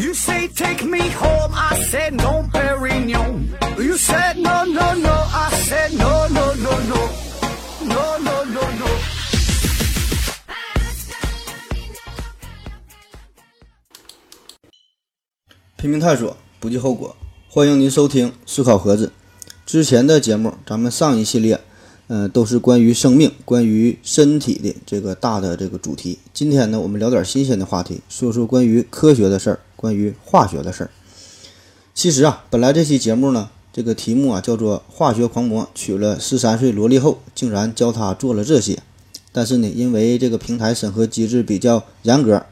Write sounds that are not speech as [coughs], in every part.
You say take me home, I said no, Perignon. You said no, no, no, I said no, no, no, no, no, no, no, no. no. 拼命探索，不计后果。欢迎您收听思考盒子。之前的节目，咱们上一系列，嗯、都是关于生命、关于身体的这个大的这个主题。今天呢，我们聊点新鲜的话题，说说关于科学的事儿，关于化学的事儿。其实啊，本来这期节目呢，这个题目啊叫做“化学狂魔娶了十三岁萝莉后，竟然教她做了这些”。但是呢，因为这个平台审核机制比较严格，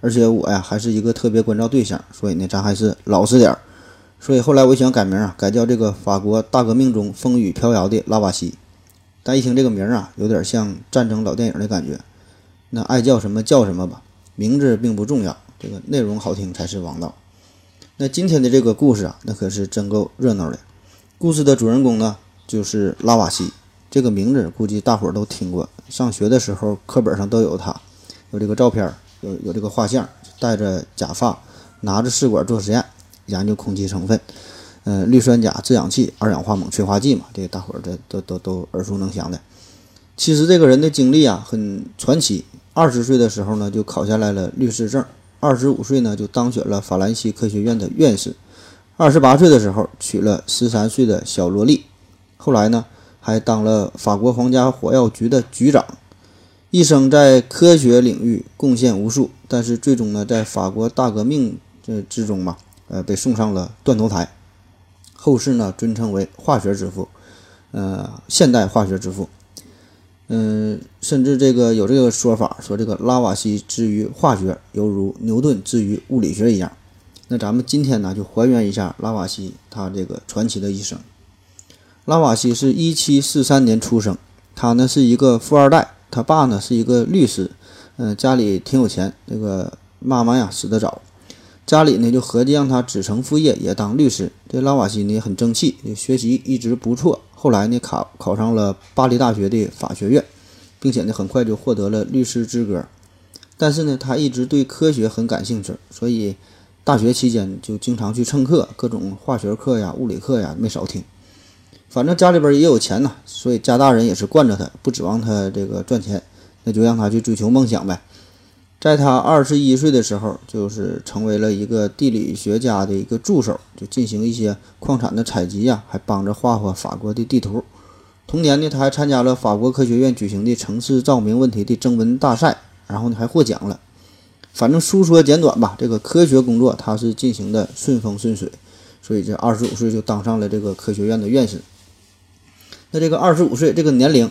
而且我呀还是一个特别关照对象，所以呢，咱还是老实点儿。所以后来我想改名啊，改叫这个法国大革命中风雨飘摇的拉瓦锡。但一听这个名啊，有点像战争老电影的感觉。那爱叫什么叫什么吧，名字并不重要，这个内容好听才是王道。那今天的这个故事啊，那可是真够热闹的。故事的主人公呢，就是拉瓦锡。这个名字估计大伙儿都听过，上学的时候课本上都有他，有这个照片，有有这个画像，戴着假发，拿着试管做实验，研究空气成分，呃，氯酸钾制氧气、二氧化锰催化剂嘛，这个大伙儿这都都都耳熟能详的。其实这个人的经历啊很传奇，二十岁的时候呢就考下来了律师证，二十五岁呢就当选了法兰西科学院的院士，二十八岁的时候娶了十三岁的小萝莉，后来呢还当了法国皇家火药局的局长，一生在科学领域贡献无数，但是最终呢在法国大革命这之中嘛，呃被送上了断头台，后世呢尊称为化学之父，呃现代化学之父。嗯，甚至这个有这个说法，说这个拉瓦锡之于化学，犹如牛顿之于物理学一样。那咱们今天呢，就还原一下拉瓦锡他这个传奇的一生。拉瓦锡是一七四三年出生，他呢是一个富二代，他爸呢是一个律师，嗯、家里挺有钱。这个妈妈呀死得早，家里呢就合计让他子承父业，也当律师。这拉瓦锡呢很争气，学习一直不错。后来呢考考上了巴黎大学的法学院，并且呢很快就获得了律师资格。但是呢他一直对科学很感兴趣，所以大学期间就经常去蹭课，各种化学课呀、物理课呀没少听。反正家里边也有钱呐，所以家大人也是惯着他，不指望他这个赚钱，那就让他去追求梦想呗。在他二十一岁的时候，就是成为了一个地理学家的一个助手，就进行一些矿产的采集呀，还帮着画画法国的地图。同年呢，他还参加了法国科学院举行的城市照明问题的征文大赛，然后呢还获奖了。反正书说简短吧，这个科学工作他是进行的顺风顺水，所以这二十五岁就当上了这个科学院的院士。那这个二十五岁这个年龄，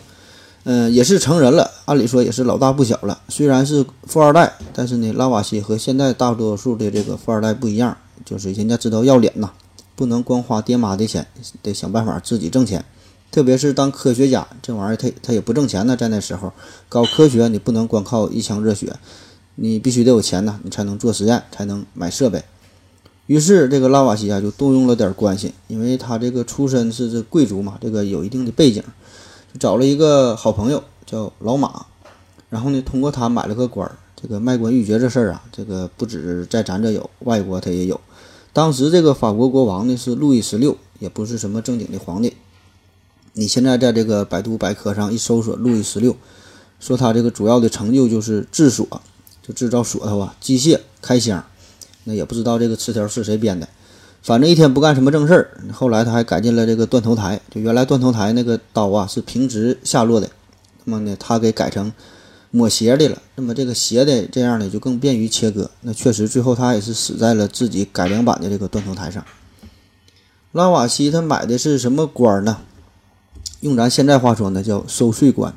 嗯、也是成人了，按理说也是老大不小了。虽然是富二代，但是呢，拉瓦锡和现在大多数的这个富二代不一样，就是人家知道要脸呐，不能光花爹妈的钱，得想办法自己挣钱。特别是当科学家这玩意儿，他他也不挣钱呢，在那时候搞科学，你不能光靠一腔热血，你必须得有钱呐，你才能做实验，才能买设备。于是这个拉瓦锡啊就动用了点关系，因为他这个出身是这贵族嘛，这个有一定的背景，找了一个好朋友叫老马，然后呢通过他买了个官儿。这个卖官鬻爵这事儿啊，这个不止在咱这有，外国他也有。当时这个法国国王呢是路易十六，也不是什么正经的皇帝。你现在在这个百度百科上一搜索路易十六，说他这个主要的成就就是制锁，就制造锁头啊，机械开箱。那也不知道这个词条是谁编的，反正一天不干什么正事儿。后来他还改进了这个断头台，就原来断头台那个刀啊是平直下落的，那么呢他给改成抹斜的了。那么这个斜的这样呢就更便于切割。那确实最后他也是死在了自己改良版的这个断头台上。拉瓦锡他买的是什么官呢？用咱现在话说呢叫收税官。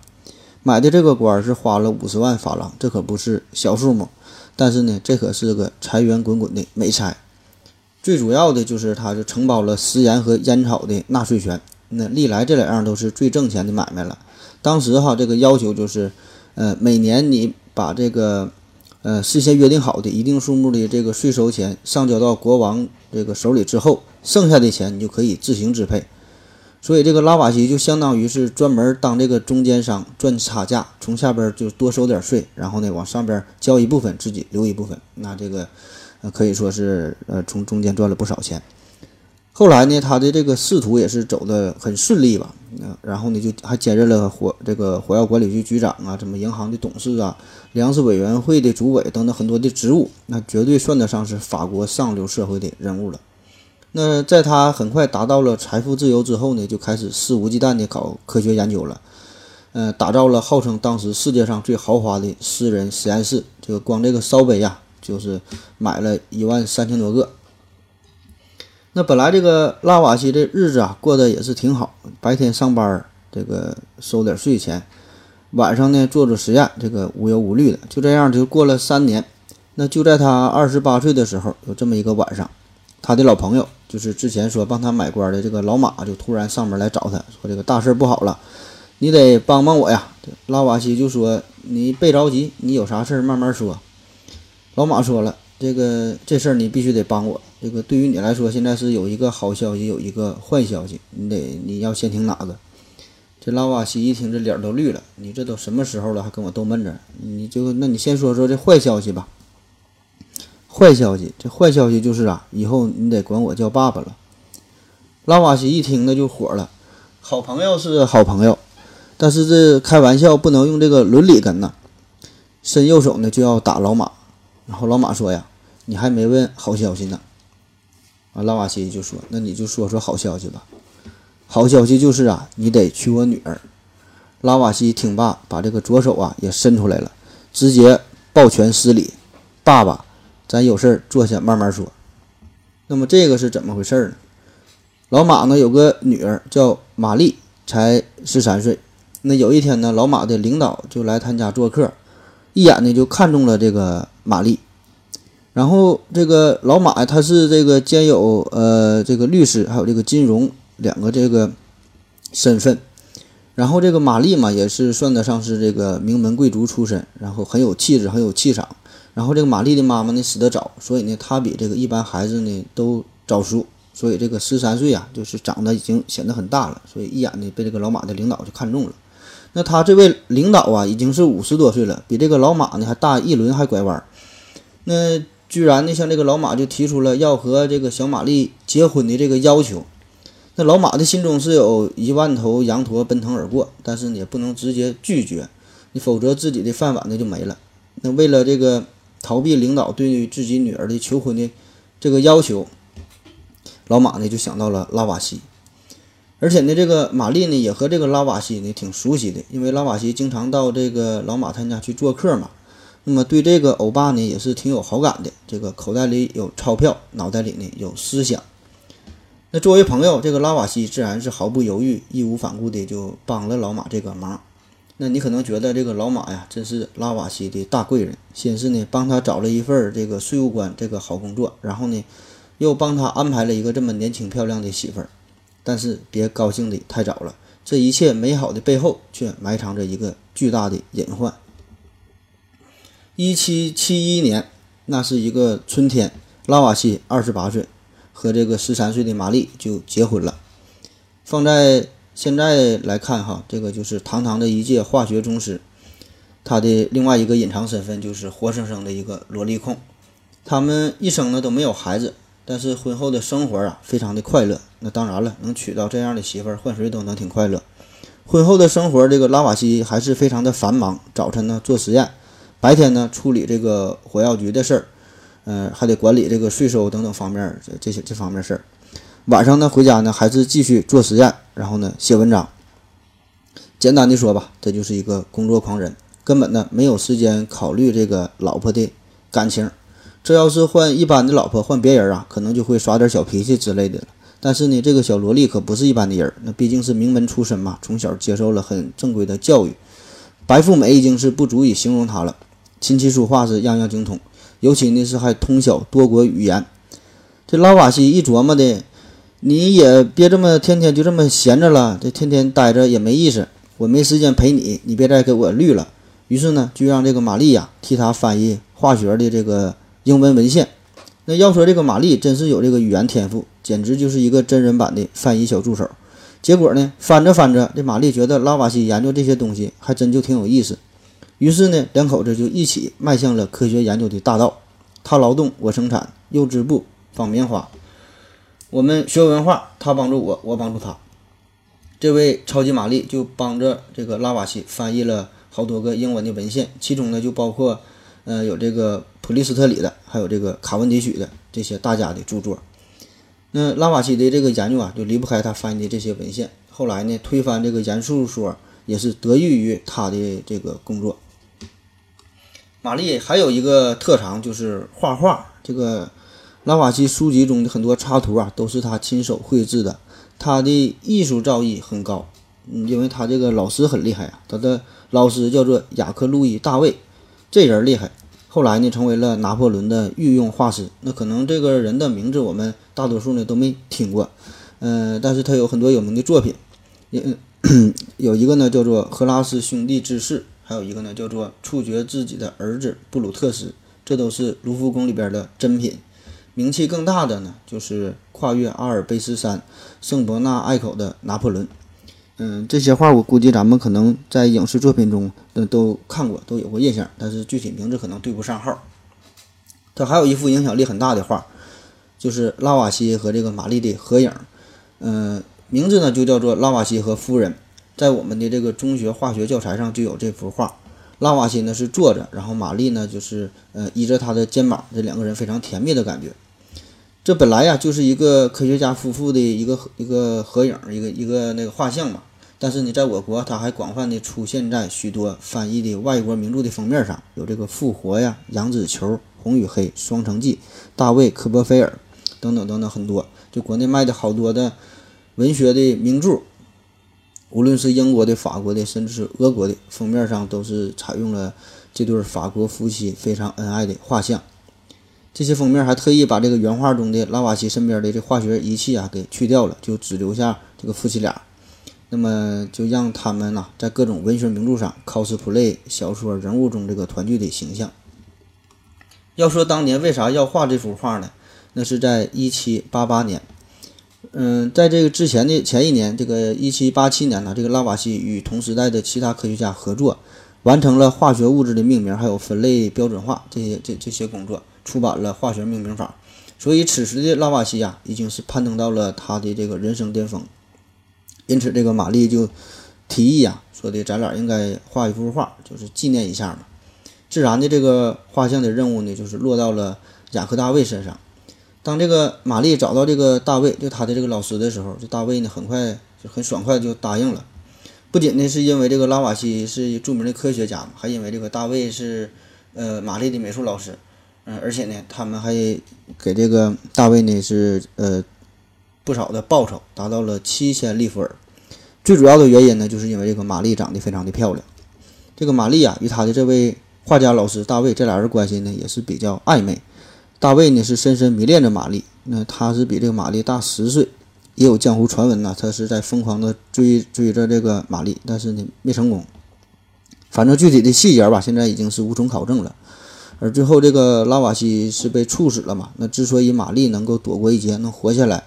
买的这个官是花了五十万法郎，这可不是小数目。但是呢，这可是个财源滚滚的美差。最主要的就是它是承包了食盐和烟草的纳税权。那历来这两样都是最挣钱的买卖了。当时哈，这个要求就是，呃，每年你把这个，呃，事先约定好的一定数目的这个税收钱上交到国王这个手里之后，剩下的钱你就可以自行支配。所以这个拉瓦锡就相当于是专门当这个中间商赚差价，从下边就多收点税，然后呢往上边交一部分，自己留一部分。那这个，那，可以说是呃从中间赚了不少钱。后来呢，他的这个仕途也是走得很顺利吧，呃，然后呢就还兼任了火这个火药管理局局长啊，什么银行的董事啊，粮食委员会的主委等等很多的职务，那绝对算得上是法国上流社会的人物了。那在他很快达到了财富自由之后呢，就开始肆无忌惮地搞科学研究了，呃，打造了号称当时世界上最豪华的私人实验室，这个光这个烧杯呀，就是买了一万三千多个。那本来这个拉瓦锡的日子啊，过得也是挺好，白天上班，这个收点税钱，晚上呢做做实验，这个无忧无虑的，就这样就过了三年。那就在他二十八岁的时候，有这么一个晚上，他的老朋友，就是之前说帮他买官的这个老马，就突然上门来找他说：“这个大事不好了，你得帮帮我呀。”拉瓦锡就说：“你别着急，你有啥事儿慢慢说。”老马说了：“这个这事儿你必须得帮我。”这个对于你来说，现在是有一个好消息，有一个坏消息，你得你要先听哪个？这拉瓦锡一听，这脸都绿了。你这都什么时候了，还跟我逗闷子？你就那你先说说这坏消息吧。坏消息，这坏消息就是啊，以后你得管我叫爸爸了。拉瓦锡一听，那就火了。好朋友是好朋友，但是这开玩笑不能用这个伦理根呐。伸右手呢就要打老马，然后老马说呀：“你还没问好消息呢。”啊，拉瓦西就说：“那你就说说好消息吧。好消息就是啊，你得娶我女儿。”拉瓦西听罢，把这个左手啊也伸出来了，直接抱拳施礼：“爸爸，咱有事儿坐下慢慢说。”那么这个是怎么回事呢？老马呢有个女儿叫玛丽，才十三岁。那有一天呢，老马的领导就来他家做客，一眼呢就看中了这个玛丽。然后这个老马，他是这个兼有呃这个律师，还有这个金融两个这个身份。然后这个玛丽嘛，也是算得上是这个名门贵族出身，然后很有气质，很有气场。然后这个玛丽的妈妈呢死得早，所以呢，她比这个一般孩子呢都早熟，所以这个十三岁啊，就是长得已经显得很大了，所以一眼呢被这个老马的领导就看中了。那他这位领导啊，已经是五十多岁了，比这个老马呢还大一轮还拐弯。那居然呢，像这个老马就提出了要和这个小玛丽结婚的这个要求。那老马的心中是有一万头羊驼奔腾而过，但是也不能直接拒绝，你否则自己的饭碗呢就没了。那为了这个逃避领导对自己女儿的求婚的这个要求，老马呢就想到了拉瓦锡。而且呢，这个玛丽呢也和这个拉瓦锡呢挺熟悉的，因为拉瓦锡经常到这个老马他家去做客嘛。那么对这个欧巴呢也是挺有好感的，这个口袋里有钞票，脑袋里呢有思想。那作为朋友，这个拉瓦锡自然是毫不犹豫、义无反顾的就帮了老马这个忙。那你可能觉得这个老马呀，真是拉瓦锡的大贵人，先是呢帮他找了一份这个税务官这个好工作，然后呢又帮他安排了一个这么年轻漂亮的媳妇儿。但是别高兴的太早了，这一切美好的背后却埋藏着一个巨大的隐患。一七七一年，那是一个春天，拉瓦锡二十八岁，和这个十三岁的玛丽就结婚了。放在现在来看，哈，这个就是堂堂的一届化学宗师。他的另外一个隐藏身份就是活生生的一个萝莉控。他们一生呢都没有孩子，但是婚后的生活啊非常的快乐。那当然了，能娶到这样的媳妇儿，换谁都能挺快乐。婚后的生活，这个拉瓦锡还是非常的繁忙。早晨呢做实验。白天呢，处理这个火药局的事儿，嗯，还得管理这个税收等等方面这这些这方面事儿。晚上呢，回家呢，还是继续做实验，然后呢，写文章。简单的说吧，这就是一个工作狂人，根本呢没有时间考虑这个老婆的感情。这要是换一般的老婆，换别人啊，可能就会耍点小脾气之类的了。但是呢，这个小萝莉可不是一般的人，那毕竟是名门出身嘛，从小接受了很正规的教育，白富美已经是不足以形容她了。琴棋书画是样样精通，尤其呢是还通晓多国语言。这拉瓦锡一琢磨的，你也别这么天天就这么闲着了，这天天待着也没意思。我没时间陪你，你别再给我绿了。于是呢，就让这个玛丽呀替他翻译化学的这个英文文献。那要说这个玛丽真是有这个语言天赋，简直就是一个真人版的翻译小助手。结果呢，翻着翻着，这玛丽觉得拉瓦锡研究这些东西还真就挺有意思。于是呢，两口子就一起迈向了科学研究的大道。他劳动，我生产；又织布、纺棉花。我们学文化，他帮助我，我帮助他。这位超级玛丽就帮着这个拉瓦锡翻译了好多个英文的文献，其中呢就包括，呃，有这个普利斯特里的，还有这个卡文迪许的这些大家的著作。那拉瓦锡的这个研究啊，就离不开他翻译的这些文献。后来呢，推翻这个严肃说，也是得益于他的这个工作。玛丽还有一个特长就是画画，这个拉瓦锡书籍中的很多插图啊，都是他亲手绘制的。他的艺术造诣很高，嗯，因为他这个老师很厉害啊，他的老师叫做雅克·路易·大卫，这人厉害。后来呢，成为了拿破仑的御用画师。那可能这个人的名字我们大多数呢都没听过，嗯，但是他有很多有名的作品，有 [coughs] 有一个呢叫做《荷拉斯兄弟之事》，还有一个呢叫做《处决自己的儿子布鲁特斯》，这都是卢浮宫里边的珍品。名气更大的呢，就是跨越阿尔卑斯山、圣伯纳隘口的拿破仑。嗯，这些画我估计咱们可能在影视作品中都都看过，都有过印象，但是具体名字可能对不上号。他还有一幅影响力很大的画，就是拉瓦锡和这个玛丽的合影。嗯，名字呢就叫做《拉瓦锡和夫人》。在我们的这个中学化学教材上就有这幅画。拉瓦锡呢是坐着，然后玛丽呢就是呃依着他的肩膀，这两个人非常甜蜜的感觉。这本来呀就是一个科学家夫妇的一个一个合影，一个一个那个画像嘛。但是呢，在我国，它还广泛的出现在许多翻译的外国名著的封面上，有这个《复活》呀、《羊脂球》、《红与黑》、《双城记》、《大卫·科波菲尔》等等等等很多。就国内卖的好多的文学的名著，无论是英国的、法国的，甚至是俄国的，封面上都是采用了这对法国夫妻非常恩爱的画像。这些封面还特意把这个原画中的拉瓦锡身边的这化学仪器啊给去掉了，就只留下这个夫妻俩。那么就让他们呐，在各种文学名著上 cosplay 小说人物中这个团聚的形象。要说当年为啥要画这幅画呢？那是在一七八八年。嗯，在这个之前的前一年，这个一七八七年呢，这个拉瓦锡与同时代的其他科学家合作，完成了化学物质的命名还有分类标准化这些这这些工作，出版了化学命名法。所以此时的拉瓦锡呀，已经是攀登到了他的这个人生巅峰。因此，这个玛丽就提议啊，说的咱俩应该画一幅画，就是纪念一下嘛。自然的，这个画像的任务呢，就是落到了雅克大卫身上。当这个玛丽找到这个大卫，就他的这个老师的时候，这大卫呢，很快就很爽快就答应了。不仅呢是因为这个拉瓦锡是著名的科学家嘛，还因为这个大卫是呃玛丽的美术老师。嗯，而且呢，他们还给这个大卫呢是呃。不少的报酬达到了七千利弗尔，最主要的原因呢，就是因为这个玛丽长得非常的漂亮。这个玛丽啊，与她的这位画家老师大卫这俩人关系呢，也是比较暧昧。大卫呢是深深迷恋着玛丽，那他是比这个玛丽大十岁，也有江湖传闻呐，他是在疯狂的追追着这个玛丽，但是呢没成功。反正具体的细节吧，现在已经是无从考证了。而最后这个拉瓦锡是被处死了嘛？那之所以玛丽能够躲过一劫，能活下来。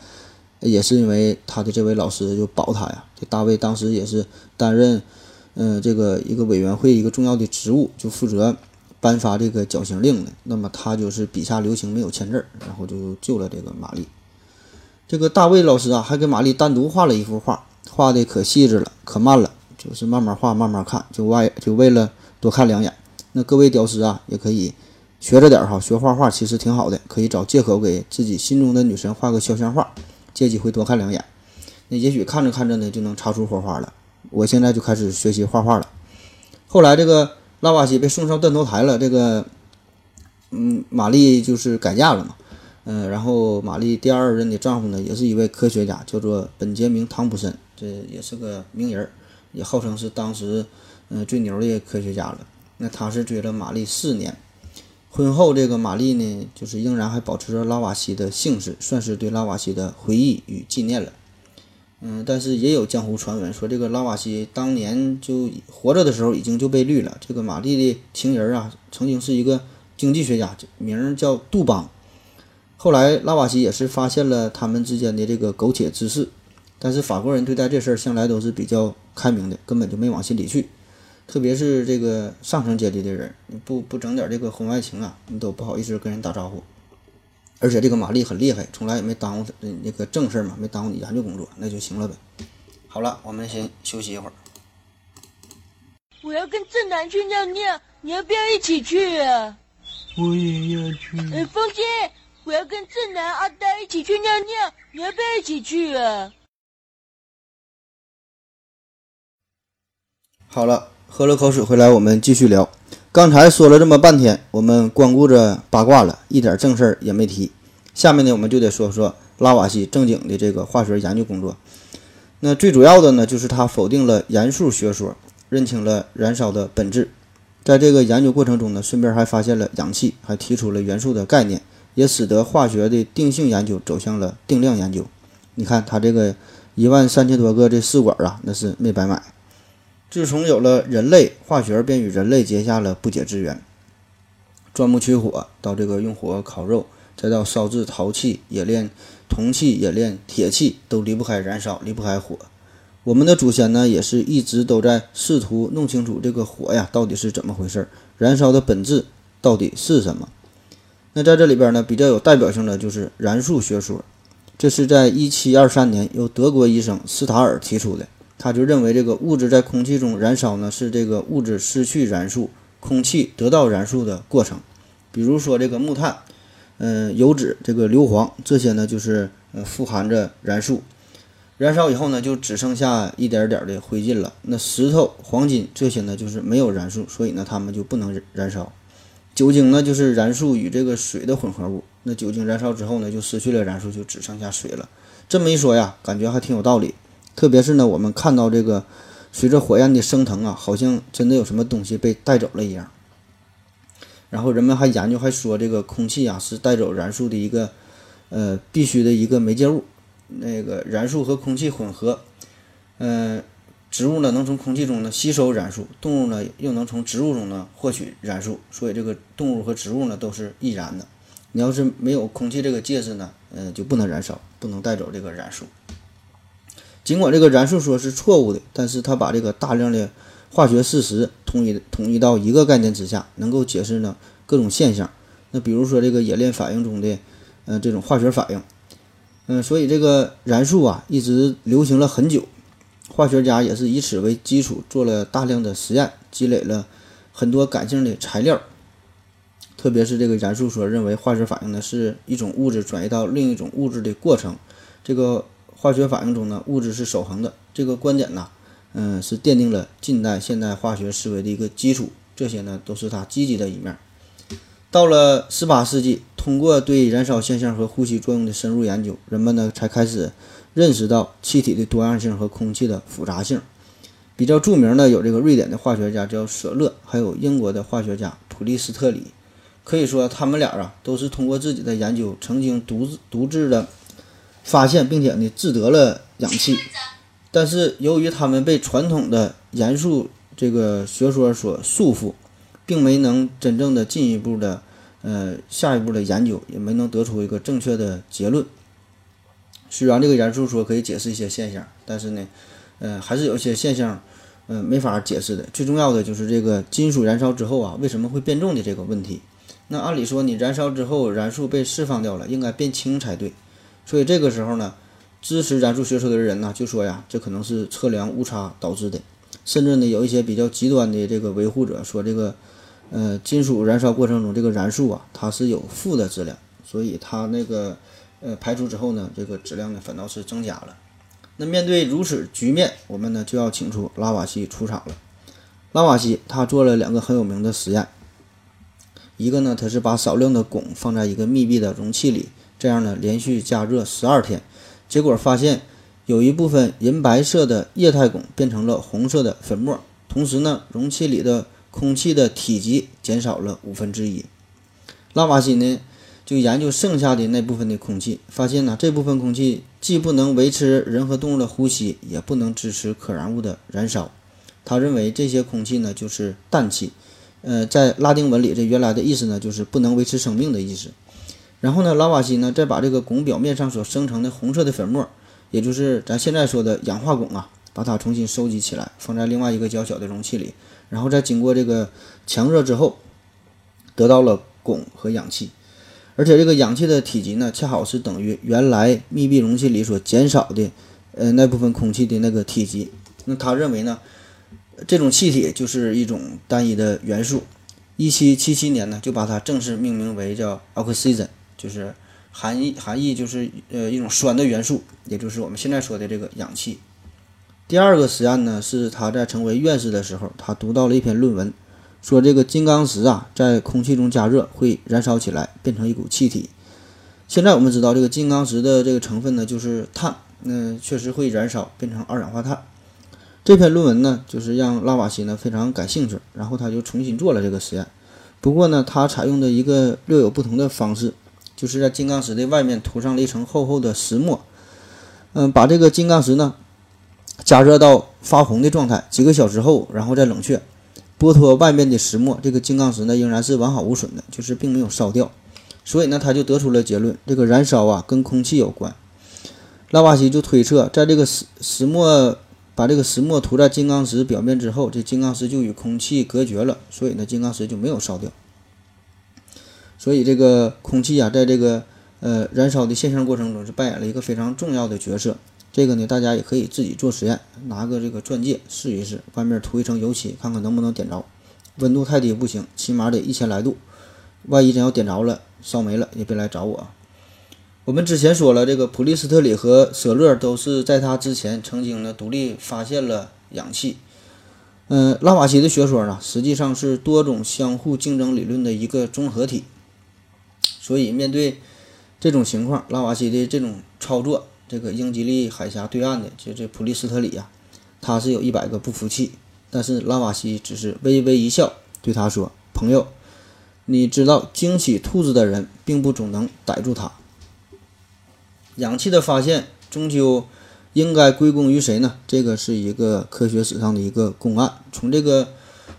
也是因为他的这位老师就保他呀。这大卫当时也是担任，嗯，这个一个委员会一个重要的职务，就负责颁发这个绞刑令的。那么他就是笔下留情，没有签字，然后就救了这个玛丽。这个大卫老师啊，还给玛丽单独画了一幅画，画的可细致了，可慢了，就是慢慢画，慢慢看，就为就为了多看两眼。那各位屌丝啊，也可以学着点哈，学画画其实挺好的，可以找借口给自己心中的女神画个肖像画。借机会多看两眼，那也许看着看着呢，就能擦出火花了。我现在就开始学习画画了。后来这个拉瓦锡被送上断头台了，这个，嗯，玛丽就是改嫁了嘛，嗯，然后玛丽第二任的丈夫呢，也是一位科学家，叫做本杰明·汤普森，这也是个名人，也号称是当时嗯最牛的科学家了。那他是追了玛丽四年。婚后，这个玛丽呢，就是仍然还保持着拉瓦锡的姓氏，算是对拉瓦锡的回忆与纪念了。嗯，但是也有江湖传闻说，这个拉瓦锡当年就活着的时候已经就被绿了。这个玛丽的情人啊，曾经是一个经济学家，名叫杜邦。后来拉瓦锡也是发现了他们之间的这个苟且之事，但是法国人对待这事儿向来都是比较开明的，根本就没往心里去。特别是这个上层阶级的人，你不不整点这个婚外情啊，你都不好意思跟人打招呼。而且这个玛丽很厉害，从来也没耽误他那个正事儿嘛，没耽误你研究工作，那就行了呗。好了，我们先休息一会儿。我要跟正南去尿尿，你要不要一起去啊？我也要去。哎，风姐，我要跟正南、阿呆一起去尿尿，你要不要一起去啊？好了，喝了口水回来，我们继续聊。刚才说了这么半天，我们光顾着八卦了，一点正事儿也没提。下面呢，我们就得说说拉瓦锡正经的这个化学研究工作。那最主要的呢，就是他否定了燃素学说，认清了燃烧的本质。在这个研究过程中呢，顺便还发现了氧气，还提出了元素的概念，也使得化学的定性研究走向了定量研究。你看他这个一万三千多个这试管啊，那是没白买。自从有了人类，化学便与人类结下了不解之缘。钻木取火，到这个用火烤肉，再到烧制陶器、冶炼铜器、冶炼铁器，都离不开燃烧，离不开火。我们的祖先呢，也是一直都在试图弄清楚这个火呀到底是怎么回事，燃烧的本质到底是什么。那在这里边呢，比较有代表性的就是燃素学说，这是在一七二三年由德国医生斯塔尔提出的。他就认为，这个物质在空气中燃烧呢，是这个物质失去燃素，空气得到燃素的过程。比如说这个木炭、嗯油脂、这个硫磺这些呢，就是呃富含着燃素。燃烧以后呢，就只剩下一点点的灰烬了。那石头、黄金这些呢，就是没有燃素，所以呢，它们就不能燃烧。酒精呢，就是燃素与这个水的混合物。那酒精燃烧之后呢，就失去了燃素，就只剩下水了。这么一说呀，感觉还挺有道理。特别是呢，我们看到这个随着火焰的升腾啊，好像真的有什么东西被带走了一样。然后人们还研究还说，这个空气啊是带走燃素的一个呃必须的一个媒介物。那个燃素和空气混合，呃，植物呢能从空气中呢吸收燃素，动物呢又能从植物中呢获取燃素，所以这个动物和植物呢都是易燃的。你要是没有空气这个介质呢，嗯，就不能燃烧，不能带走这个燃素。尽管这个燃素说是错误的，但是他把这个大量的化学事实统一统一到一个概念之下，能够解释呢各种现象。那比如说这个冶炼反应中的，呃，这种化学反应，嗯，所以这个燃素啊一直流行了很久，化学家也是以此为基础做了大量的实验，积累了很多感性的材料。特别是这个燃素说认为化学反应呢是一种物质转移到另一种物质的过程，这个。化学反应中呢，物质是守恒的。这个观点呢，嗯，是奠定了近代现代化学思维的一个基础。这些呢，都是它积极的一面。到了十八世纪，通过对燃烧现象和呼吸作用的深入研究，人们呢才开始认识到气体的多样性和空气的复杂性。比较著名的有这个瑞典的化学家叫舍勒，还有英国的化学家普利斯特里。可以说，他们俩啊，都是通过自己的研究，曾经独自独自的。发现并且呢制得了氧气，但是由于他们被传统的严肃这个学说所束缚，并没能真正的进一步的呃下一步的研究，也没能得出一个正确的结论。虽然这个严肃说可以解释一些现象，但是呢，呃还是有一些现象，呃没法解释的。最重要的就是这个金属燃烧之后啊为什么会变重的这个问题。那按理说你燃烧之后燃素被释放掉了，应该变轻才对。所以这个时候呢，支持燃素学说的人呢，就说呀，这可能是测量误差导致的。甚至呢，有一些比较极端的这个维护者说，这个，呃，金属燃烧过程中这个燃素啊，它是有负的质量，所以它那个，呃，排除之后呢，这个质量呢反倒是增加了。那面对如此局面，我们呢就要请出拉瓦锡出场了。拉瓦锡他做了两个很有名的实验，一个呢，他是把少量的汞放在一个密闭的容器里。这样呢，连续加热十二天，结果发现有一部分银白色的液态汞变成了红色的粉末，同时呢，容器里的空气的体积减少了五分之一。拉瓦锡呢，就研究剩下的那部分的空气，发现呢，这部分空气既不能维持人和动物的呼吸，也不能支持可燃物的燃烧。他认为这些空气呢，就是氮气。呃，在拉丁文里，这原来的意思呢，就是不能维持生命的意思。然后呢，拉瓦锡呢，再把这个汞表面上所生成的红色的粉末，也就是咱现在说的氧化汞啊，把它重新收集起来，放在另外一个较小的容器里，然后再经过这个强热之后，得到了汞和氧气。而且这个氧气的体积呢，恰好是等于原来密闭容器里所减少的呃那部分空气的那个体积。那他认为呢，这种气体就是一种单一的元素。一七七七年呢，就把它正式命名为叫 oxygen，就是含义含义就是呃一种酸的元素，也就是我们现在说的这个氧气。第二个实验呢，是他在成为院士的时候，他读到了一篇论文，说这个金刚石啊，在空气中加热会燃烧起来，变成一股气体。现在我们知道这个金刚石的这个成分呢，就是碳，那确实会燃烧，变成二氧化碳。这篇论文呢，就是让拉瓦锡呢非常感兴趣，然后他就重新做了这个实验。不过呢，他采用的一个略有不同的方式，就是在金刚石的外面涂上了一层厚厚的石墨，嗯，把这个金刚石呢加热到发红的状态，几个小时后，然后再冷却，剥脱外面的石墨，这个金刚石呢仍然是完好无损的，就是并没有烧掉。所以呢，他就得出了结论，这个燃烧啊跟空气有关。拉瓦锡就推测，在这个石石墨。把这个石墨涂在金刚石表面之后，这金刚石就与空气隔绝了，所以呢，金刚石就没有烧掉。所以这个空气啊，在这个呃燃烧的现象过程中是扮演了一个非常重要的角色。这个呢，大家也可以自己做实验，拿个这个钻戒试一试，外面涂一层油漆，看看能不能点着。温度太低不行，起码得一千来度。万一真要点着了，烧没了，也别来找我。我们之前说了，这个普利斯特里和舍勒都是在他之前曾经呢独立发现了氧气。嗯，拉瓦锡的学说呢，实际上是多种相互竞争理论的一个综合体。所以面对这种情况，拉瓦锡的这种操作，这个英吉利海峡对岸的就这普利斯特里呀，他是有一百个不服气，但是拉瓦锡只是微微一笑，对他说：“朋友，你知道惊起兔子的人，并不总能逮住它。”氧气的发现终究应该归功于谁呢？这个是一个科学史上的一个公案。从这个，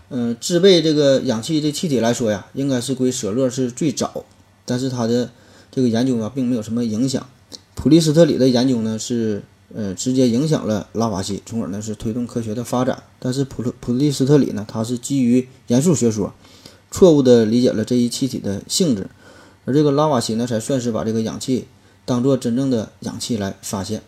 嗯，制备这个氧气的气体来说呀，应该是归舍勒是最早，但是他的这个研究啊，并没有什么影响。普利斯特里的研究呢，是呃直接影响了拉瓦锡，从而呢是推动科学的发展。但是普普利斯特里呢，他是基于严肃学说，错误的理解了这一气体的性质，而这个拉瓦锡呢，才算是把这个氧气。当做真正的氧气来发现，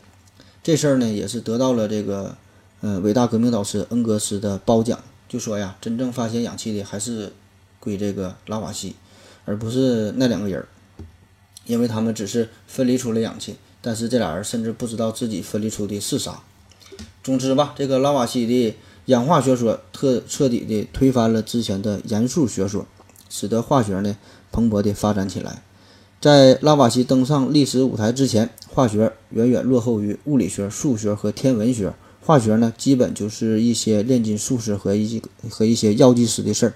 这事儿呢也是得到了这个呃伟大革命导师恩格斯的褒奖，就说呀，真正发现氧气的还是归这个拉瓦锡，而不是那两个人儿，因为他们只是分离出了氧气，但是这俩人甚至不知道自己分离出的是啥。总之吧，这个拉瓦锡的氧化学说特彻底的推翻了之前的严肃学说，使得化学呢蓬勃的发展起来。在拉瓦锡登上历史舞台之前，化学远远落后于物理学、数学和天文学。化学呢，基本就是一些炼金术士和一些和一些药剂师的事儿。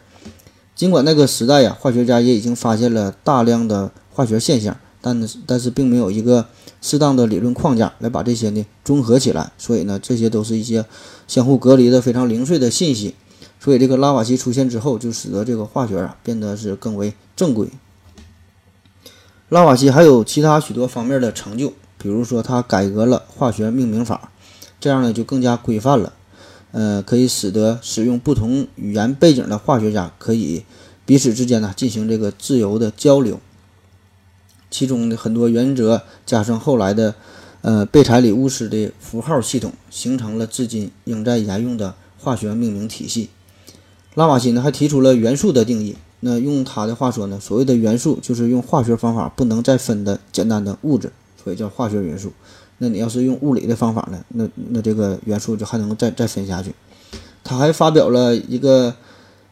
尽管那个时代呀，化学家也已经发现了大量的化学现象，但但是并没有一个适当的理论框架来把这些呢综合起来。所以呢，这些都是一些相互隔离的非常零碎的信息。所以这个拉瓦锡出现之后，就使得这个化学啊变得是更为正规。拉瓦锡还有其他许多方面的成就，比如说他改革了化学命名法，这样呢就更加规范了，呃，可以使得使用不同语言背景的化学家可以彼此之间呢进行这个自由的交流。其中的很多原则加上后来的呃贝采里乌斯的符号系统，形成了至今仍在沿用的化学命名体系。拉瓦锡呢还提出了元素的定义。那用他的话说呢，所谓的元素就是用化学方法不能再分的简单的物质，所以叫化学元素。那你要是用物理的方法呢，那那这个元素就还能再再分下去。他还发表了一个，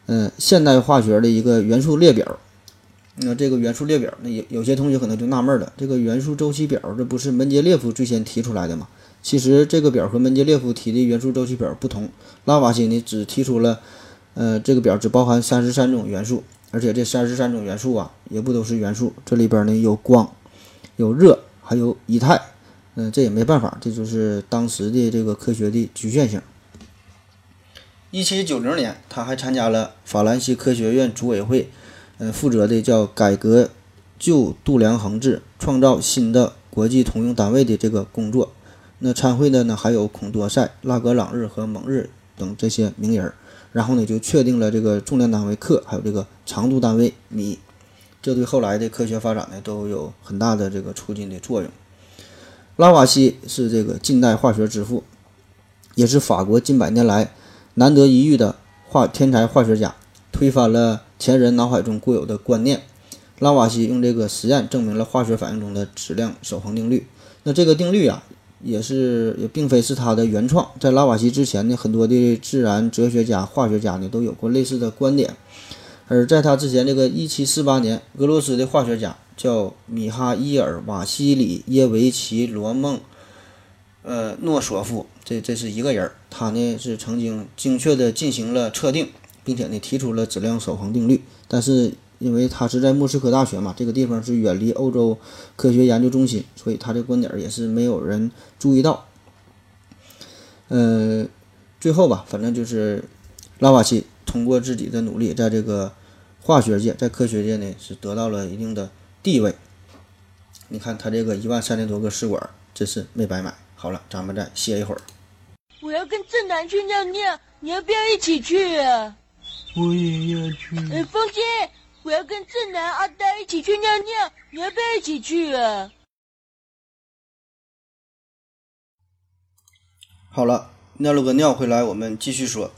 呃，现代化学的一个元素列表。那这个元素列表，那有有些同学可能就纳闷了，这个元素周期表，这不是门捷列夫最先提出来的吗？其实这个表和门捷列夫提的元素周期表不同，拉瓦锡呢只提出了，呃，这个表只包含三十三种元素。而且这三十三种元素啊，也不都是元素，这里边呢有光，有热，还有液态。嗯，这也没办法，这就是当时的这个科学的局限性。一七九零年，他还参加了法兰西科学院组委会，嗯，负责的叫改革旧度量衡制，创造新的国际通用单位的这个工作。那参会的呢，还有孔多塞、拉格朗日和蒙日等这些名人。然后呢，就确定了这个重量单位克，还有这个长度单位米。这对后来的科学发展呢都有很大的这个促进的作用。拉瓦锡是这个近代化学之父，也是法国近百年来难得一遇的化天才化学家，推翻了前人脑海中固有的观念。拉瓦锡用这个实验证明了化学反应中的质量守恒定律。那这个定律啊，也是也并非是他的原创，在拉瓦锡之前呢，很多的自然哲学家、化学家呢都有过类似的观点。而在他之前，这个1748年，俄罗斯的化学家叫米哈伊尔·瓦西里耶维奇·罗孟，呃，诺索夫，这这是一个人儿。他呢是曾经精确地进行了测定，并且呢提出了质量守恒定律。但是因为他是在莫斯科大学嘛，这个地方是远离欧洲科学研究中心，所以他这观点也是没有人注意到。呃，最后吧，反正就是拉瓦锡通过自己的努力，在这个化学界、在科学界呢是得到了一定的地位。你看他这个一万三千多个试管，真是没白买。好了，咱们再歇一会儿。我要跟正南去尿尿，你要不要一起去啊？我也要去。哎，风姐，我要跟正南、阿呆一起去尿尿，你要不要一起去啊？好了，尿了个尿回来，我们继续说。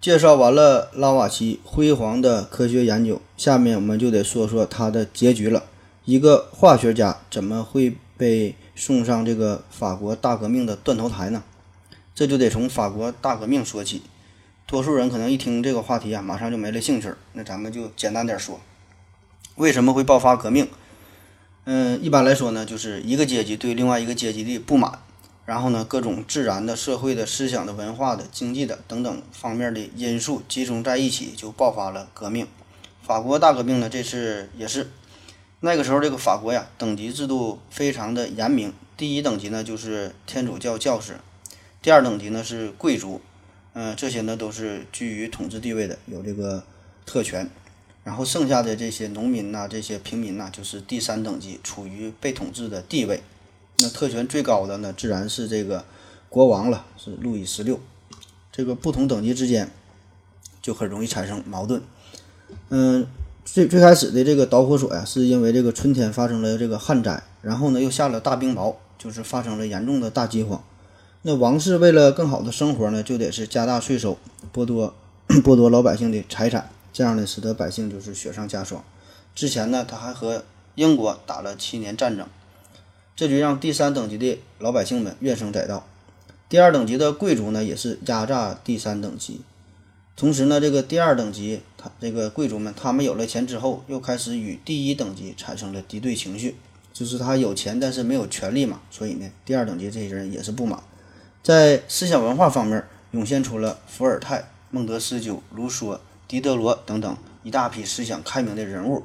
介绍完了拉瓦锡辉煌的科学研究，下面我们就得说说他的结局了。一个化学家怎么会被送上这个法国大革命的断头台呢？这就得从法国大革命说起。多数人可能一听这个话题啊，马上就没了兴趣。那咱们就简单点说，为什么会爆发革命？嗯，一般来说呢，就是一个阶级对另外一个阶级的不满。然后呢，各种自然的、社会的、思想的、文化的、经济的等等方面的因素集中在一起，就爆发了革命。法国大革命呢，这次也是那个时候，这个法国呀，等级制度非常的严明。第一等级呢，就是天主教教士；第二等级呢是贵族，嗯，这些呢都是居于统治地位的，有这个特权。然后剩下的这些农民呐，这些平民呐，就是第三等级，处于被统治的地位。那特权最高的呢，自然是这个国王了，是路易十六。这个不同等级之间就很容易产生矛盾。嗯，最最开始的这个导火索呀，是因为这个春天发生了这个旱灾，然后呢又下了大冰雹，就是发生了严重的大饥荒。那王室为了更好的生活呢，就得是加大税收，剥夺 [clears throat] 剥夺老百姓的财产，这样呢使得百姓就是雪上加霜。之前呢，他还和英国打了七年战争。这就让第三等级的老百姓们怨声载道，第二等级的贵族呢也是压榨第三等级。同时呢，这个第二等级他这个贵族们，他们有了钱之后，又开始与第一等级产生了敌对情绪，就是他有钱但是没有权利嘛，所以呢，第二等级这些人也是不满。在思想文化方面，涌现出了伏尔泰、孟德斯鸠、卢梭、狄德罗等等一大批思想开明的人物。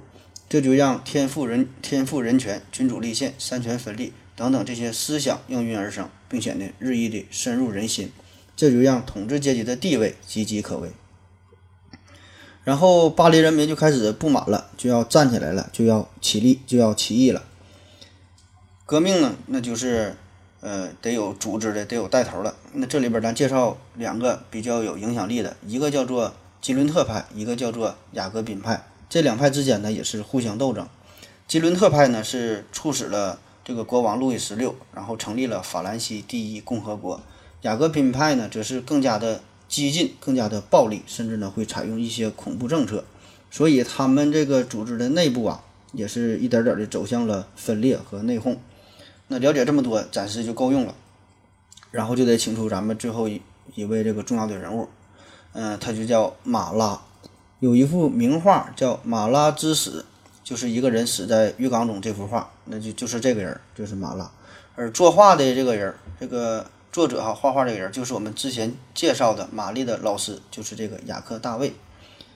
这就让天赋人、天赋人权、君主立宪、三权分立等等这些思想应运而生，并且呢日益的深入人心，这就让统治阶级的地位岌岌可危。然后巴黎人民就开始不满了，就要站起来了，就要起立，就要起义了。革命呢，那就是呃得有组织的，得有带头的。那这里边咱介绍两个比较有影响力的，一个叫做吉伦特派，一个叫做雅各宾派。这两派之间呢也是互相斗争。吉伦特派呢是促使了这个国王路易十六，然后成立了法兰西第一共和国。雅各宾派呢则是更加的激进，更加的暴力，甚至呢会采用一些恐怖政策。所以他们这个组织的内部啊，也是一点点的走向了分裂和内讧。那了解这么多，暂时就够用了。然后就得请出咱们最后一一位这个重要的人物，嗯，他就叫马拉。有一幅名画叫《马拉之死》，就是一个人死在浴缸中。这幅画，那就就是这个人，就是马拉。而作画的这个人，这个作者哈，画画这个人，就是我们之前介绍的玛丽的老师，就是这个雅克大卫。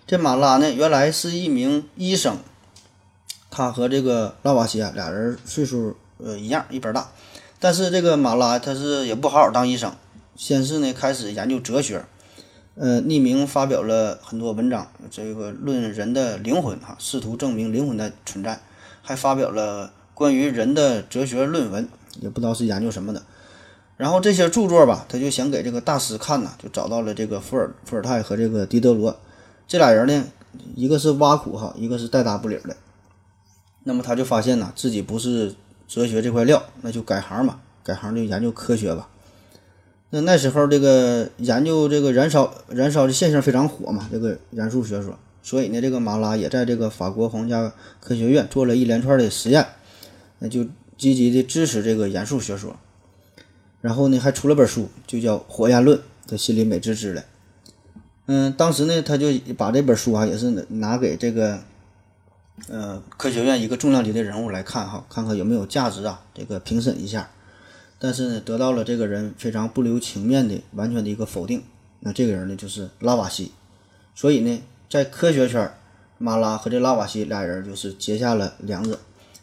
这马拉呢，原来是一名医生，他和这个拉瓦锡啊俩人岁数呃一样，一边大。但是这个马拉他是也不好好当医生，先是呢开始研究哲学。呃，匿名发表了很多文章，这个论人的灵魂哈，试图证明灵魂的存在，还发表了关于人的哲学论文，也不知道是研究什么的。然后这些著作吧，他就想给这个大师看呐，就找到了这个伏尔伏尔泰和这个狄德罗这俩人呢，一个是挖苦哈，一个是带搭不理的。那么他就发现呢，自己不是哲学这块料，那就改行嘛，改行就研究科学吧。那那时候这个研究这个燃烧燃烧的现象非常火嘛，这个燃素学说，所以呢，这个马拉也在这个法国皇家科学院做了一连串的实验，那就积极的支持这个燃素学说。然后呢，还出了本书，就叫《火焰论》，他心里美滋滋的。嗯，当时呢，他就把这本书啊，也是拿给这个呃科学院一个重量级的人物来看哈，看看有没有价值啊，这个评审一下。但是呢，得到了这个人非常不留情面的完全的一个否定。那这个人呢，就是拉瓦锡。所以呢，在科学圈，马拉和这拉瓦锡俩人就是结下了梁子。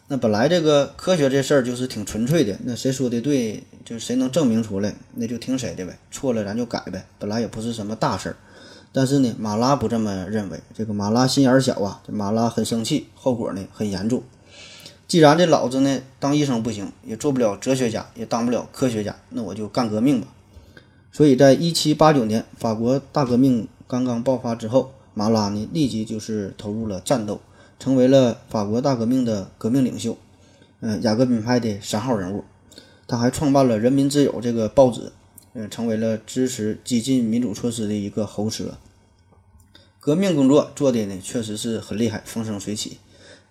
那本来这个科学这事儿就是挺纯粹的，那谁说的对，就谁能证明出来，那就听谁的呗。错了咱就改呗，本来也不是什么大事儿。但是呢，马拉不这么认为。这个马拉心眼儿小啊，这马拉很生气，后果呢很严重。既然这老子呢当医生不行，也做不了哲学家，也当不了科学家，那我就干革命吧。所以在一七八九年法国大革命刚刚爆发之后，马拉呢立即就是投入了战斗。成为了法国大革命的革命领袖，嗯，雅各宾派的三号人物。他还创办了《人民之友》这个报纸，嗯，成为了支持激进民主措施的一个喉舌。革命工作做的呢，确实是很厉害，风生水起。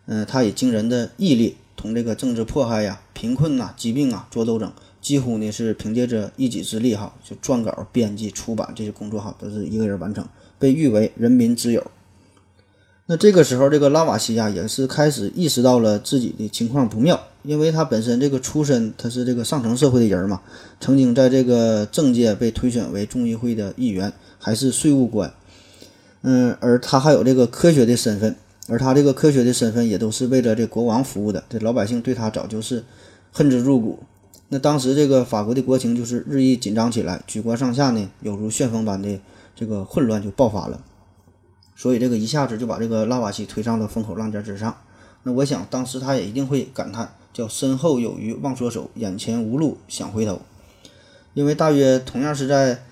嗯，他以惊人的毅力同这个政治迫害呀、贫困呐、疾病啊做斗争，几乎呢是凭借着一己之力哈，就撰稿、编辑、出版这些工作哈，都是一个人完成，被誉为“人民之友”。那这个时候，这个拉瓦锡呀也是开始意识到了自己的情况不妙，因为他本身这个出身他是这个上层社会的人嘛，曾经在这个政界被推选为众议会的议员，还是税务官，嗯，而他还有这个科学的身份，而他这个科学的身份也都是为了这国王服务的，这老百姓对他早就是恨之入骨。那当时这个法国的国情就是日益紧张起来，举国上下呢犹如旋风般的这个混乱就爆发了。所以这个一下子就把这个拉瓦锡推上了风口浪尖之上。那我想当时他也一定会感叹，叫身后有余忘缩手，眼前无路想回头。因为大约同样是在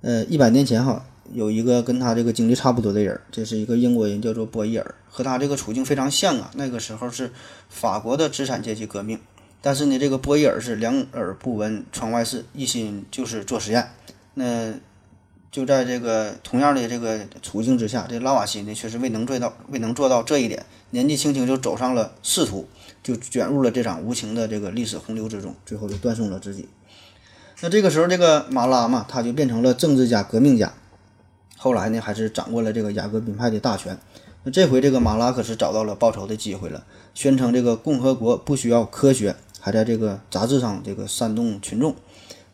呃一百年前哈，有一个跟他这个经历差不多的人，这是一个英国人，叫做波伊尔，和他这个处境非常像啊。那个时候是法国的资产阶级革命，但是呢，这个波伊尔是两耳不闻窗外事，一心就是做实验。那就在这个同样的这个处境之下，这拉瓦锡呢确实未能做到，未能做到这一点。年纪轻轻就走上了仕途，就卷入了这场无情的这个历史洪流之中，最后就断送了自己。那这个时候，这个马拉嘛，他就变成了政治家、革命家。后来呢，还是掌握了这个雅各宾派的大权。那这回这个马拉可是找到了报仇的机会了，宣称这个共和国不需要科学，还在这个杂志上这个煽动群众，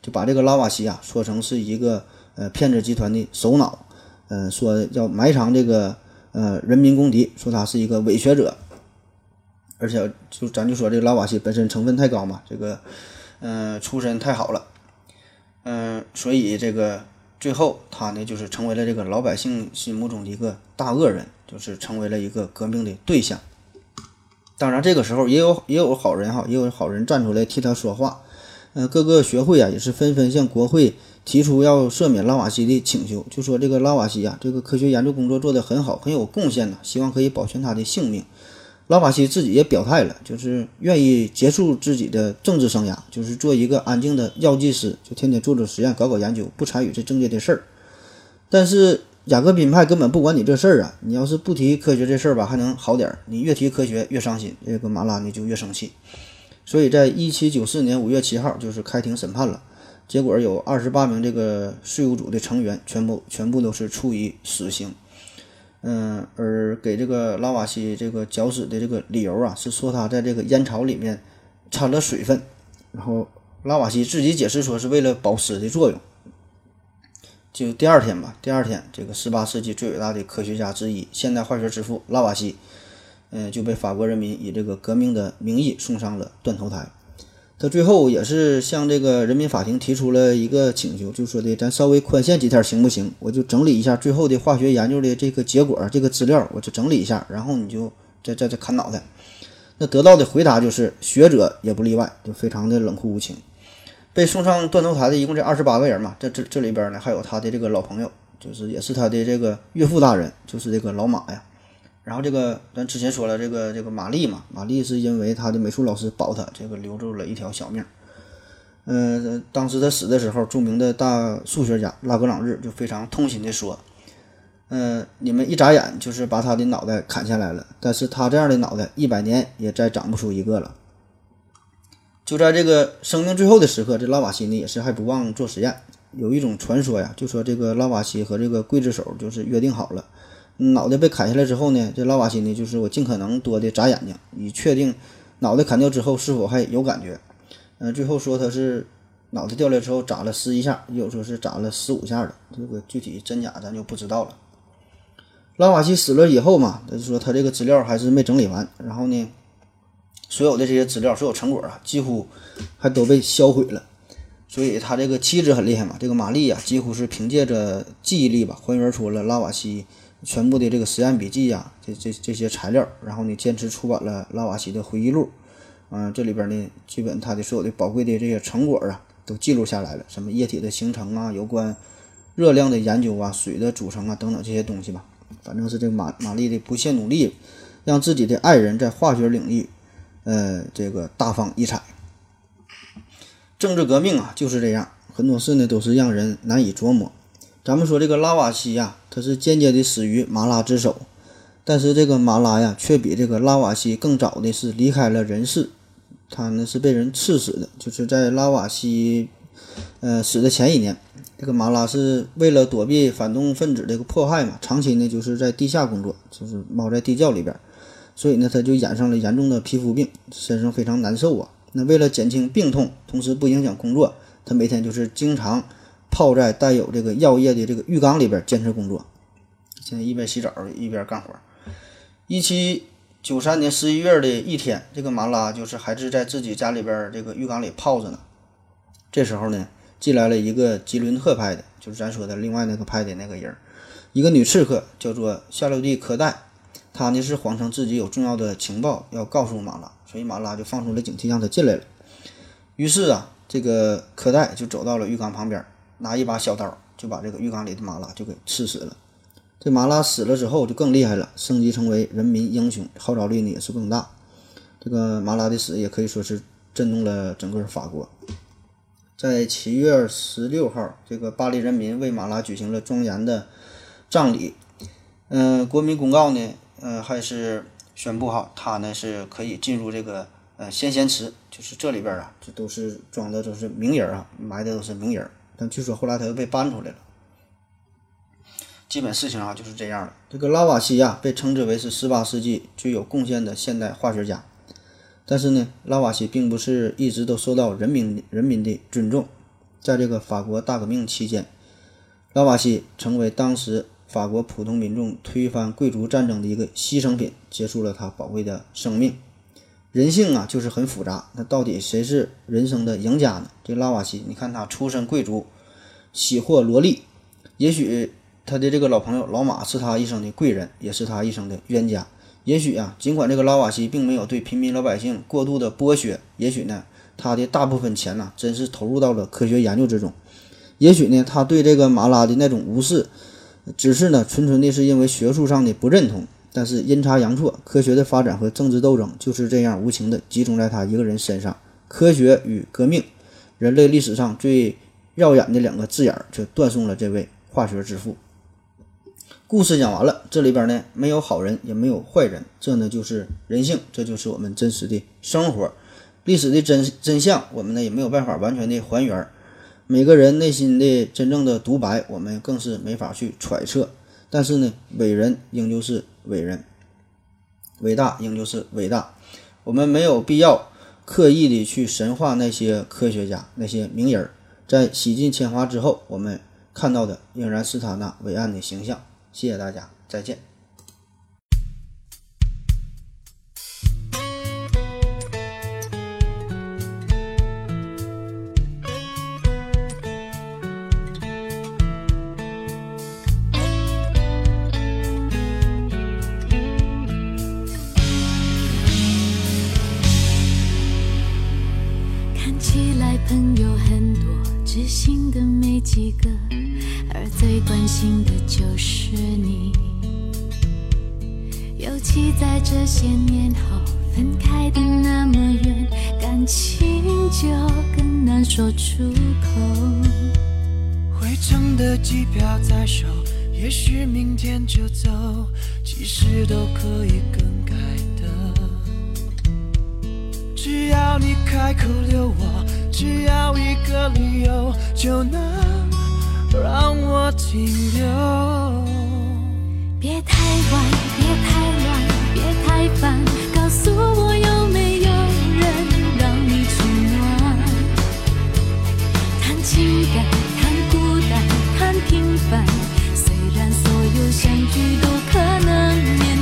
就把这个拉瓦锡啊说成是一个。呃，骗子集团的首脑，呃，说要埋藏这个呃人民公敌，说他是一个伪学者，而且就咱就说这个拉瓦锡本身成分太高嘛，这个呃出身太好了，嗯，所以这个最后他呢就是成为了这个老百姓心目中的一个大恶人，就是成为了一个革命的对象。当然这个时候也有也有好人哈，也有好人站出来替他说话，嗯，各个学会啊也是纷纷向国会。提出要赦免拉瓦锡的请求，就说这个拉瓦锡啊，这个科学研究工作做得很好，很有贡献呢，希望可以保全他的性命。拉瓦锡自己也表态了，就是愿意结束自己的政治生涯，就是做一个安静的药剂师，就天天做做实验，搞搞研究，不参与这政界的事儿。但是雅各宾派根本不管你这事儿啊，你要是不提科学这事儿吧，还能好点儿，你越提科学越伤心，这个马拉呢就越生气。所以在一七九四年五月七号，就是开庭审判了。结果有二十八名这个税务组的成员全部全部都是处以死刑，嗯，而给这个拉瓦锡这个绞死的这个理由啊，是说他在这个烟草里面掺了水分，然后拉瓦锡自己解释说是为了保湿的作用。就第二天吧，第二天这个十八世纪最伟大的科学家之一，现代化学之父拉瓦锡，嗯，就被法国人民以这个革命的名义送上了断头台。他最后也是向这个人民法庭提出了一个请求，就说的咱稍微宽限几天行不行？我就整理一下最后的化学研究的这个结果，这个资料我就整理一下，然后你就再再再砍脑袋。那得到的回答就是学者也不例外，就非常的冷酷无情。被送上断头台的一共这二十八个人嘛，这这这里边呢还有他的这个老朋友，就是也是他的这个岳父大人，就是这个老马呀。然后这个咱之前说了，这个这个玛丽嘛，玛丽是因为她的美术老师保她，这个留住了一条小命。嗯，当时他死的时候，著名的大数学家拉格朗日就非常痛心地说：“嗯，你们一眨眼就是把他的脑袋砍下来了，但是他这样的脑袋一百年也再长不出一个了。”就在这个生命最后的时刻，这拉瓦锡呢也是还不忘做实验。有一种传说呀，就说这个拉瓦锡和这个刽子手就是约定好了，脑袋被砍下来之后呢，这拉瓦西呢就是我尽可能多的眨眼睛，以确定脑袋砍掉之后是否还有感觉。嗯，最后说他是脑袋掉下来之后眨了十一下，也有说是眨了十五下的，这个具体真假咱就不知道了。拉瓦西死了以后嘛，他就说他这个资料还是没整理完，然后呢，所有的这些资料、所有成果啊，几乎还都被销毁了。所以他这个妻子很厉害嘛，这个玛丽呀，几乎是凭借着记忆力吧，还原出了拉瓦锡全部的这个实验笔记呀，这这这些材料，然后呢，坚持出版了拉瓦锡的回忆录。嗯，这里边呢，基本他的所有的宝贵的这些成果啊，都记录下来了。什么液体的形成啊，有关热量的研究啊，水的组成啊，等等这些东西吧。反正是这玛玛丽的不懈努力，让自己的爱人在化学领域，呃，这个大放异彩。政治革命啊，就是这样，很多事呢都是让人难以琢磨。咱们说这个拉瓦锡呀，他是间接的死于马拉之手，但是这个马拉呀，却比这个拉瓦锡更早的是离开了人世。他呢是被人刺死的，就是在拉瓦锡，呃死的前一年，这个马拉是为了躲避反动分子这个迫害嘛，长期呢就是在地下工作，就是猫在地窖里边，所以呢他就染上了严重的皮肤病，身上非常难受啊。那为了减轻病痛，同时不影响工作，他每天就是经常泡在带有这个药液的这个浴缸里边坚持工作，现在一边洗澡一边干活。一七九三年十一月的一天，这个马拉就是还是在自己家里边这个浴缸里泡着呢。这时候呢，进来了一个吉伦特派的，就是咱说的另外那个派的那个人，一个女刺客，叫做夏洛蒂科代。她呢是谎称自己有重要的情报要告诉马拉，所以马拉就放出了警惕，让他进来了。于是啊，这个科代就走到了浴缸旁边，拿一把小刀就把这个浴缸里的马拉就给刺死了。这马拉死了之后就更厉害了，升级成为人民英雄，号召力呢也是更大。这个马拉的死也可以说是震动了整个法国。在七月十六号，这个巴黎人民为马拉举行了庄严的葬礼。嗯，国民公告呢，呃，还是宣布哈，他呢是可以进入这个呃先贤祠，就是这里边啊，这都是装的都是名人啊，埋的都是名人。据说后来他又被搬出来了。基本事情啊就是这样的。这个拉瓦锡呀被称之为是十八世纪最有贡献的现代化学家，但是呢，拉瓦锡并不是一直都受到人民人民的尊重。在这个法国大革命期间，拉瓦锡成为当时法国普通民众推翻贵族战争的一个牺牲品，结束了他宝贵的生命。人性啊就是很复杂，那到底谁是人生的赢家呢？这拉瓦锡，你看他出身贵族，喜获萝莉，也许。他的这个老朋友老马是他一生的贵人，也是他一生的冤家。也许啊，尽管这个拉瓦锡并没有对平民老百姓过度的剥削，也许呢，他的大部分钱呢，真是投入到了科学研究之中。也许呢，他对这个马拉的那种无视，只是呢，纯纯的是因为学术上的不认同。但是阴差阳错，科学的发展和政治斗争就是这样无情的集中在他一个人身上。科学与革命，人类历史上最耀眼的两个字眼儿，却断送了这位化学之父。故事讲完了，这里边呢没有好人，也没有坏人，这呢就是人性，这就是我们真实的生活。历史的真真相，我们呢也没有办法完全的还原。每个人内心的真正的独白，我们更是没法去揣测。但是呢，伟人仍旧是伟人，伟大仍旧是伟大。我们没有必要刻意的去神化那些科学家、那些名人，在洗尽铅华之后，我们看到的仍然是他那伟岸的形象。谢谢大家，再见。知心的没几个，而最关心的就是你。尤其在这些年后，分开的那么远，感情就更难说出口。回程的机票在手，也许明天就走，其实都可以更改的。只要你开口留我，只要一个理由，就能让我停留。别太晚，别太乱，别太烦，告诉我有没有人让你取暖？谈情感，谈孤单，谈平凡，虽然所有相聚都可能面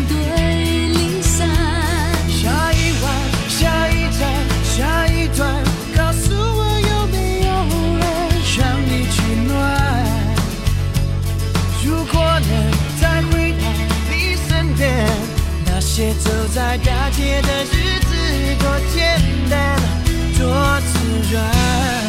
走在大街的日子多简单，多自然。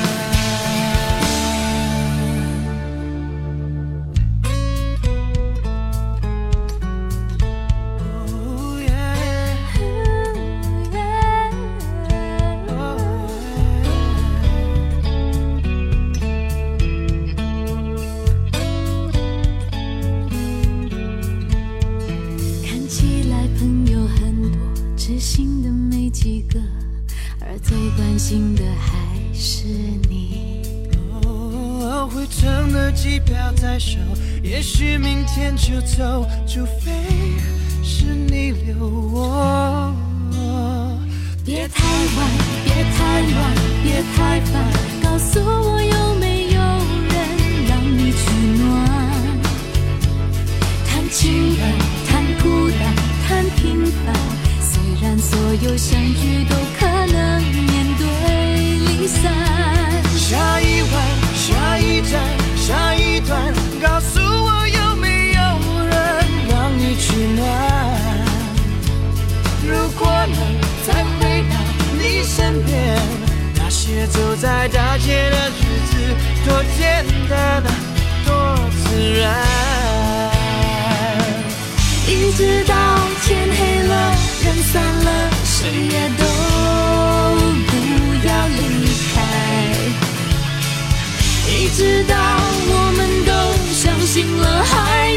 直到我们都相信了还